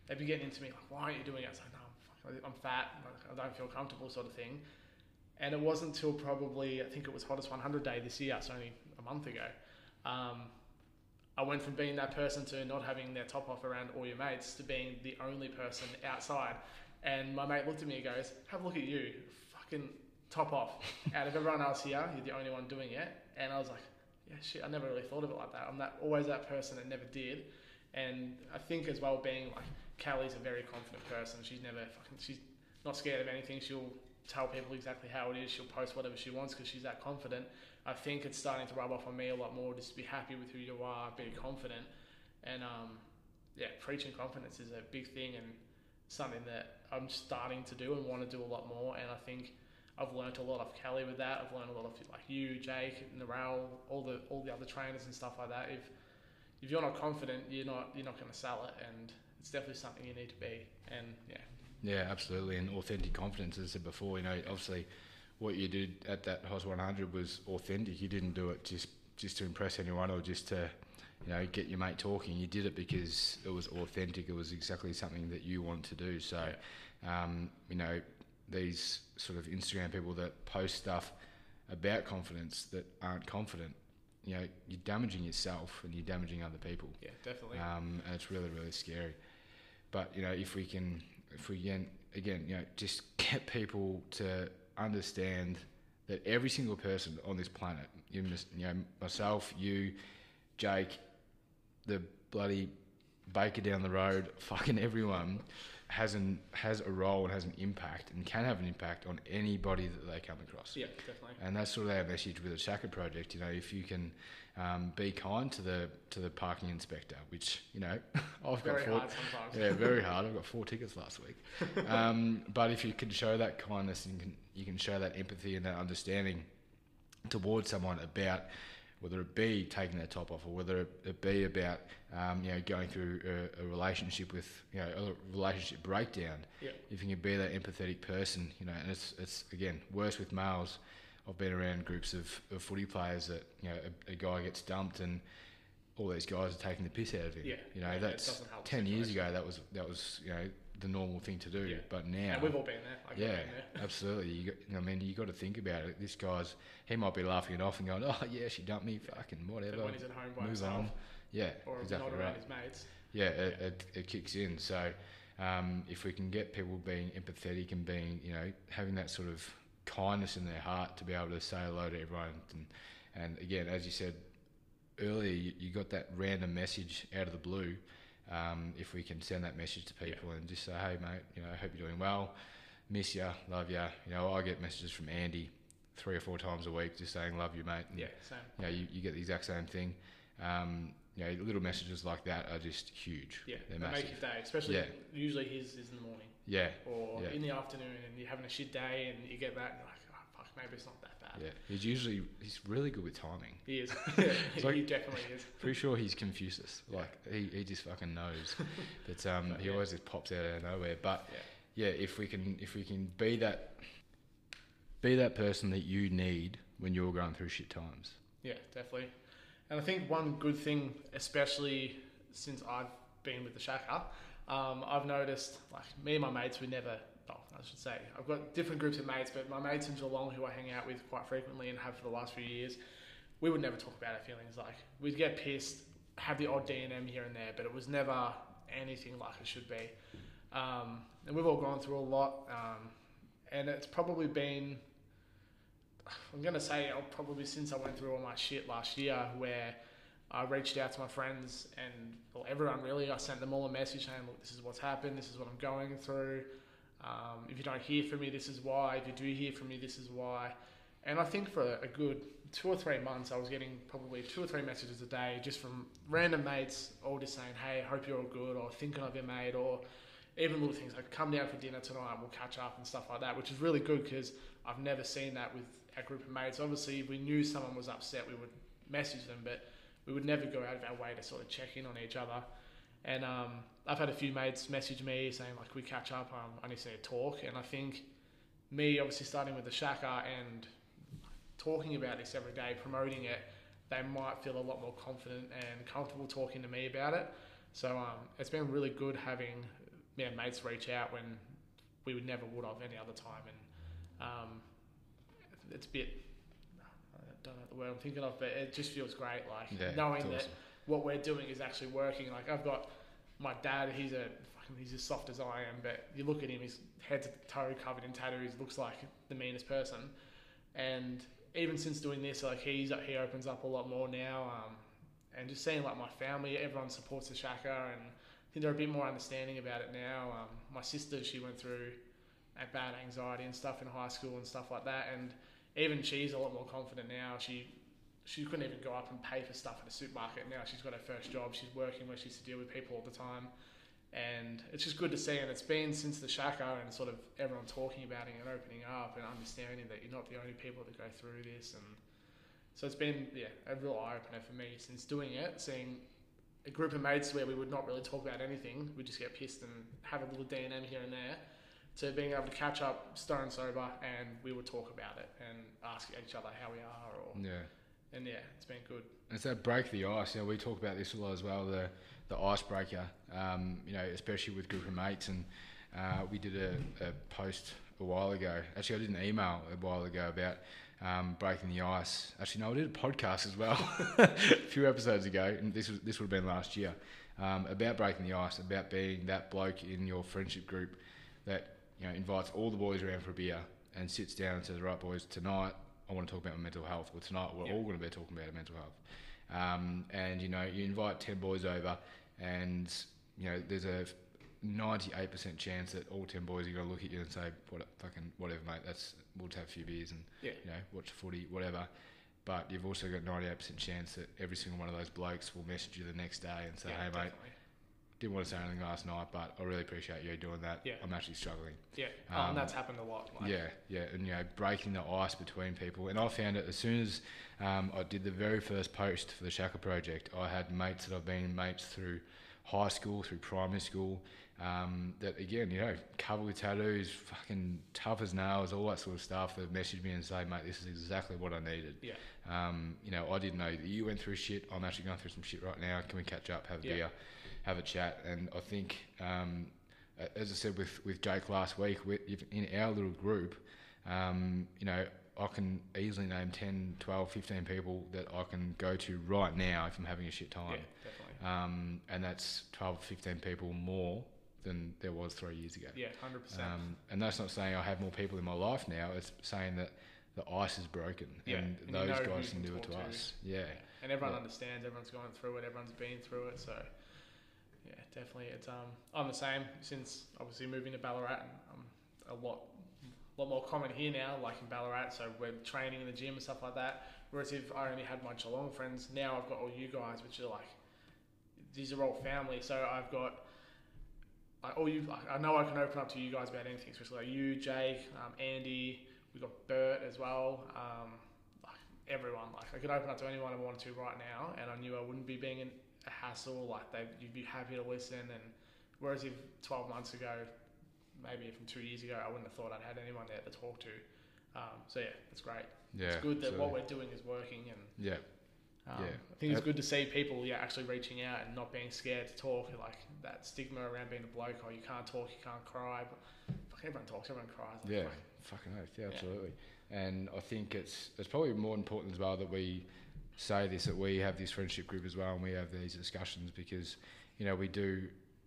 they'd be getting into me like, "Why aren't you doing it?" I was like, "No, I'm, fat. I don't feel comfortable," sort of thing. And it wasn't until probably I think it was hottest 100 day this year. It's only a month ago. Um, I went from being that person to not having their top off around all your mates to being the only person outside. And my mate looked at me and goes, "Have a look at you, fucking top off. Out of everyone else here, you're the only one doing it." And I was like, "Yeah, shit. I never really thought of it like that. I'm that always that person that never did." And I think as well, being like Callie's a very confident person. She's never fucking. She's not scared of anything. She'll tell people exactly how it is. She'll post whatever she wants because she's that confident. I think it's starting to rub off on me a lot more. Just be happy with who you are, be confident, and um, yeah, preaching confidence is a big thing and something that I'm starting to do and want to do a lot more. And I think I've learnt a lot of Kelly with that. I've learned a lot of like you, Jake, Narelle, all the all the other trainers and stuff like that. If if you're not confident, you're not you're not going to sell it, and it's definitely something you need to be. And yeah, Yeah, absolutely. And authentic confidence, as I said before, you know, obviously what you did at that Hottest 100 was authentic. You didn't do it just, just to impress anyone or just to, you know, get your mate talking. You did it because it was authentic. It was exactly something that you want to do. So, um, you know, these sort of Instagram people that post stuff about confidence that aren't confident, you know, you're damaging yourself and you're damaging other people. yeah, definitely. Um, and it's really, really scary. But you know, if we can, if we can, again, you know, just get people to understand that every single person on this planet, you, you know, myself, you, Jake, the bloody baker down the road, fucking everyone has an has a role and has an impact and can have an impact on anybody that they come across. Yeah, definitely. And that's sort of our message with the Shaka project. You know, if you can um, be kind to the to the parking inspector, which you know I've Very got four, yeah, very hard. I've got four tickets last week. Um, but if you can show that kindness and you can, you can show that empathy and that understanding towards someone about whether it be taking their top off or whether it be about um, you know going through a, a relationship with you know a relationship breakdown. Yeah. If you can be that empathetic person, you know, and it's it's again worse with males. I've been around groups of, of footy players that you know a, a guy gets dumped and all these guys are taking the piss out of him. Yeah, You know yeah, that's doesn't help the ten years ago. That was that was you know the normal thing to do. Yeah. But now, And we've all been there. Like, yeah, been there. absolutely. You got, I mean, you got to think about it. This guy's he might be laughing it off and going, "Oh yeah, she dumped me, fucking whatever." But when he's at home by Move himself on. Yeah, or exactly not around right. his mates. Yeah, it, it, it kicks in. So um, if we can get people being empathetic and being, you know, having that sort of kindness in their heart to be able to say hello to everyone, and, and again, as you said earlier, you, you got that random message out of the blue. Um, if we can send that message to people and just say, hey mate, you know, I hope you're doing well, miss ya, love ya. You know, I get messages from Andy three or four times a week just saying love you mate. And, Yeah, same. you know, you, you get the exact same thing. Um, you know, little messages like that are just huge. Yeah, They're they make your day. Especially Yeah. usually his is in the morning Yeah, or Yeah. in the afternoon, and you're having a shit day, and you get that, and you're like, oh fuck, maybe it's not that yeah. He's usually he's really good with timing. He is. Like- he definitely is. Pretty sure he's Confucius. Like he, he just fucking knows. But um, But, he yeah. always just pops out of nowhere. But Yeah. yeah, if we can if we can be that be that person that you need when you're going through shit times. Yeah, definitely. And I think one good thing, especially since I've been with the Shaka, um, I've noticed like me and my mates, we never. Oh, I should say I've got different groups of mates, but my mates in Geelong, who I hang out with quite frequently and have for the last few years, we would never talk about our feelings. Like we'd get pissed, have the odd D and M here and there, but it was never anything like it should be. Um, and we've all gone through a lot, um, and it's probably been I'm gonna say uh, probably since I went through all my shit last year, where I reached out to my friends and well, everyone really. I sent them all a message saying, "Look, this is what's happened. This is what I'm going through. Um, if you don't hear from me, this is why. If you do hear from me, this is why." And I think for a good two or three months, I was getting probably two or three messages a day just from random mates, all just saying, "Hey, hope you're all good," or "Thinking of you, mate," or even little things like "Come down for dinner tonight. We'll catch up" and stuff like that, which is really good because I've never seen that with our group of mates. Obviously, if we knew someone was upset, we would message them, but we would never go out of our way to sort of check in on each other. And um, I've had a few mates message me saying like, "We catch up. Um, I need to see a talk." And I think me obviously starting with the Shaka and talking about this every day, promoting it, they might feel a lot more confident and comfortable talking to me about it. So um, it's been really good having yeah, mates reach out when we would never would have any other time, and um, it's a bit. I don't know the word I'm thinking of, but it just feels great, like Yeah, knowing that awesome. What we're doing is actually working. Like I've got my dad, he's a fucking, he's as soft as I am, but you look at him, he's head to toe covered in tattoos, looks like the meanest person. And even since doing this, like he's he opens up a lot more now. Um, and just seeing like my family, everyone supports the Shaka, and I think they're a bit more understanding about it now. Um, my sister, she went through a bad anxiety and stuff in high school and stuff like that, and even she's a lot more confident now. She she couldn't even go up and pay for stuff at a supermarket. Now she's got her first job. She's working where she used to deal with people all the time. And it's just good to see. And it's been since the Shaka and sort of everyone talking about it and opening up and understanding that you're not the only people that go through this. And so it's been, yeah, a real eye opener for me since doing it, seeing a group of mates where we would not really talk about anything. We'd just get pissed and have a little D&M here and there to being able to catch up stone sober and we would talk about it and ask each other how we are or Yeah. And yeah, it's been good. It's that break the ice. You know, we talk about this a lot as well. The the icebreaker. Um, you know, especially with group of mates, and uh, we did a, a post a while ago. Actually, I did an email a while ago about um, breaking the ice. Actually, no, I did a podcast as well a few episodes ago, and this was this would have been last year um, about breaking the ice, about being that bloke in your friendship group that you know invites all the boys around for a beer and sits down and says, "Right, boys, tonight I want to talk about my mental health. Or tonight we're Yeah. all going to be talking about mental health." Um, and you know, you invite ten boys over, and you know, there's a 98% chance that all 10 boys are going to look at you and say, what, fucking whatever, mate, that's, we'll just have a few beers and, Yeah. you know, watch footy, whatever. But you've also got 98% chance that every single one of those blokes will message you the next day and say, yeah, hey, mate, definitely. Didn't want to say anything last night, but I really appreciate you doing that. Yeah. I'm actually struggling. Yeah, oh, Um, and that's happened a lot. Like, yeah, yeah, and you know, breaking the ice between people. And I found it as soon as um, I did the very first post for the Shaka project. I had mates that I've been mates through high school, through primary school. Um, that again, you know, covered with tattoos, fucking tough as nails, all that sort of stuff. That messaged me and say, mate, this is exactly what I needed. Yeah. Um, you know, I didn't know that you went through shit. I'm actually going through some shit right now. Can we catch up, have a Yeah. beer, have a chat? And I think, um, as I said with, with Jake last week, in our little group, um, you know, I can easily name 10, 12, 15 people that I can go to right now if I'm having a shit yeah, time. definitely. Um, and that's 12, 15 people more than there was three years ago. Yeah, hundred percent. Um, and that's not saying I have more people in my life now. It's saying that the ice is broken, Yeah, and, and you those know guys can do it to to. us. Yeah, and everyone yeah. understands. Everyone's gone through it. Everyone's been through it. So, yeah, definitely. It's um, I'm the same since obviously moving to Ballarat. And I'm a lot, lot more common here now, like in Ballarat. So we're training in the gym and stuff like that. Whereas if I only had my Geelong friends, now I've got all you guys, which are like, these are all family. So I've got. Like all you, I know I can open up to you guys about anything, especially like you, Jake, um, Andy. We got Bert as well. Um, like everyone. Like I could open up to anyone I wanted to right now, and I knew I wouldn't be being an, a hassle. Like they, you'd be happy to listen. And whereas if 12 months ago, maybe even two years ago, I wouldn't have thought I'd had anyone there to talk to. Um, so yeah, it's great. yeah. it's good that so- what we're doing is working, and yeah, um, Yeah. I think it's good to see people yeah actually reaching out and not being scared to talk. Like that stigma around being a bloke, oh you can't talk, you can't cry. But fuck, everyone talks, everyone cries. Like, yeah, fuck, fucking oath, yeah, Yeah. absolutely. And I think it's it's probably more important as well that we say this that we have this friendship group as well, and we have these discussions because you know we do.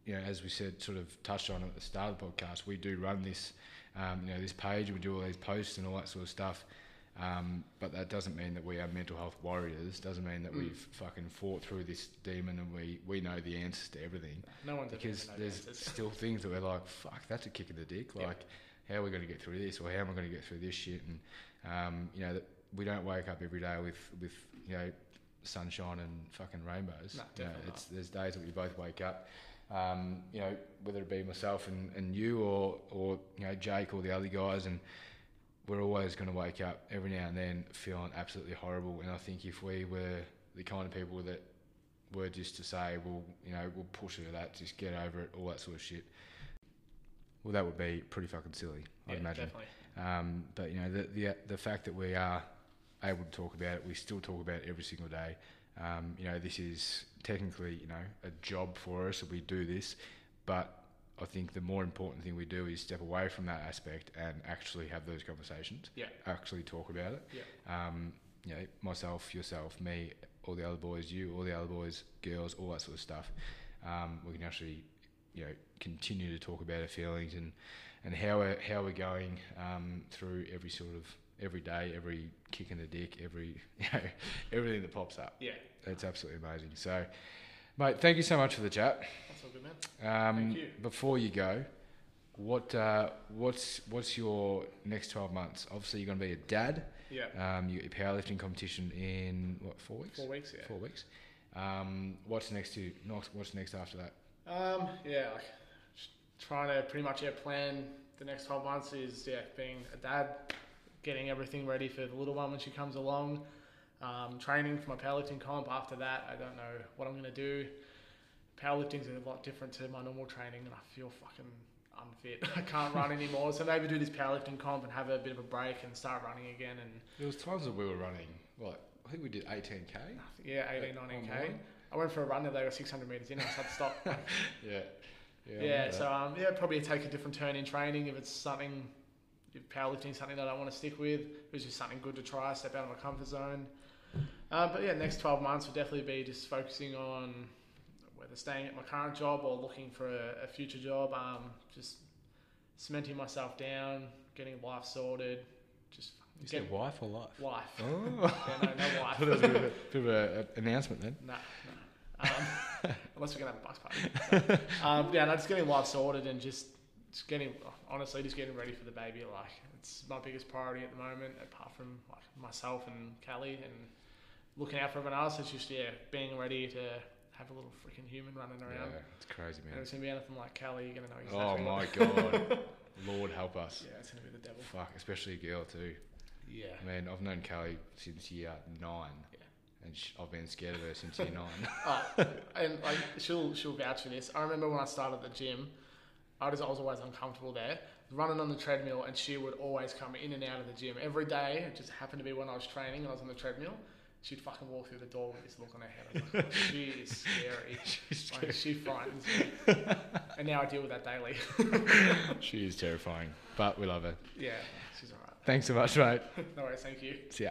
You know, as we said, sort of touched on at the start of the podcast, we do run this, um, you know, this page. We do all these posts and all that sort of stuff. Um, but that doesn't mean that we are mental health warriors. Doesn't mean that Mm. we've fucking fought through this demon and we, we know the answers to everything. no ever Because there's answers. still things that we're like, fuck, that's a kick in the dick. Like, how are we going to get through this, or how am I going to get through this shit? And um, you know, that we don't wake up every day with with you know sunshine and fucking rainbows. No, you know, it's there's days that we both wake up. Um, you know, whether it be myself and, and you or or you know Jake or the other guys, and we're always going to wake up every now and then feeling absolutely horrible. And I think if we were the kind of people that were just to say, well, you know, we'll push through that, just get over it, all that sort of shit. Well, that would be pretty fucking silly, I'd yeah, imagine. definitely. Um, but you know, the, the the fact that we are able to talk about it, we still talk about it every single day. Um, you know, this is technically, you know, a job for us. We do this, but I think the more important thing we do is step away from that aspect and actually have those conversations. Yeah. Actually talk about it. Yeah. Um, you know, myself, yourself, me, all the other boys, you, all the other boys, girls, all that sort of stuff. Um, we can actually, you know, continue to talk about our feelings and, and how we're, how we're going um, through every sort of every day, every kick in the dick, every you know, everything that pops up. Yeah, It's absolutely amazing. So, mate, thank you so much for the chat. that's all good, man. Um, Thank you. Before you go, what uh, what's what's your next twelve months? Obviously, you're going to be a dad. Yeah, Um, you got your powerlifting competition in what four weeks? four weeks. Yeah. Four weeks. Um, what's next to? What's next after that? Um, yeah, like trying to pretty much yeah plan the next twelve months is yeah being a dad, getting everything ready for the little one when she comes along, um, training for my powerlifting comp. After that, I don't know what I'm gonna do. Powerlifting's a lot different to my normal training, and I feel fucking unfit. I can't run anymore, so maybe do this powerlifting comp and have a bit of a break and start running again. And There was times that we were running. What I think we did 18k. yeah, 18, Yeah, 19 k. online. I went for a run the other day, I got 600 meters in, and I just had to stop. Like, Yeah. Yeah, so um, yeah, probably take a different turn in training if it's something, if powerlifting is something that I want to stick with. If it's just something good to try, step out of my comfort zone. Um, but yeah, next 12 months will definitely be just focusing on whether staying at my current job or looking for a, a future job. Um, just cementing myself down, getting life sorted, just you You said wife or life? wife. Oh. Yeah, no, no wife. That was a bit of a, bit of a, a announcement then. No, no. Um, unless we're gonna have a bus party. So, um, yeah, no, just getting life sorted and just, just getting honestly just getting ready for the baby. Like it's my biggest priority at the moment, apart from like myself and Callie and looking out for everyone else. It's just yeah, being ready to have a little freaking human running around. Yeah, it's crazy, And man. it's gonna be anything like Callie, you're gonna know Oh exactly. my god, Lord help us. Yeah, it's gonna be the devil. Fuck, especially a girl too. Yeah. Man, I've known Callie since year nine, Yeah. and I've been scared of her since year nine. Oh, and like she'll she'll vouch for this. I remember when I started the gym, I was, always uncomfortable there, running on the treadmill, and she would always come in and out of the gym every day. It just happened to be when I was training and I was on the treadmill. She'd fucking walk through the door with this look on her head. I was like, she is scary. She's, Like, she frightens me. and now I deal with that daily. she is terrifying, but we love her. yeah, she's alright. Thanks so much, mate. No worries, thank you. See ya.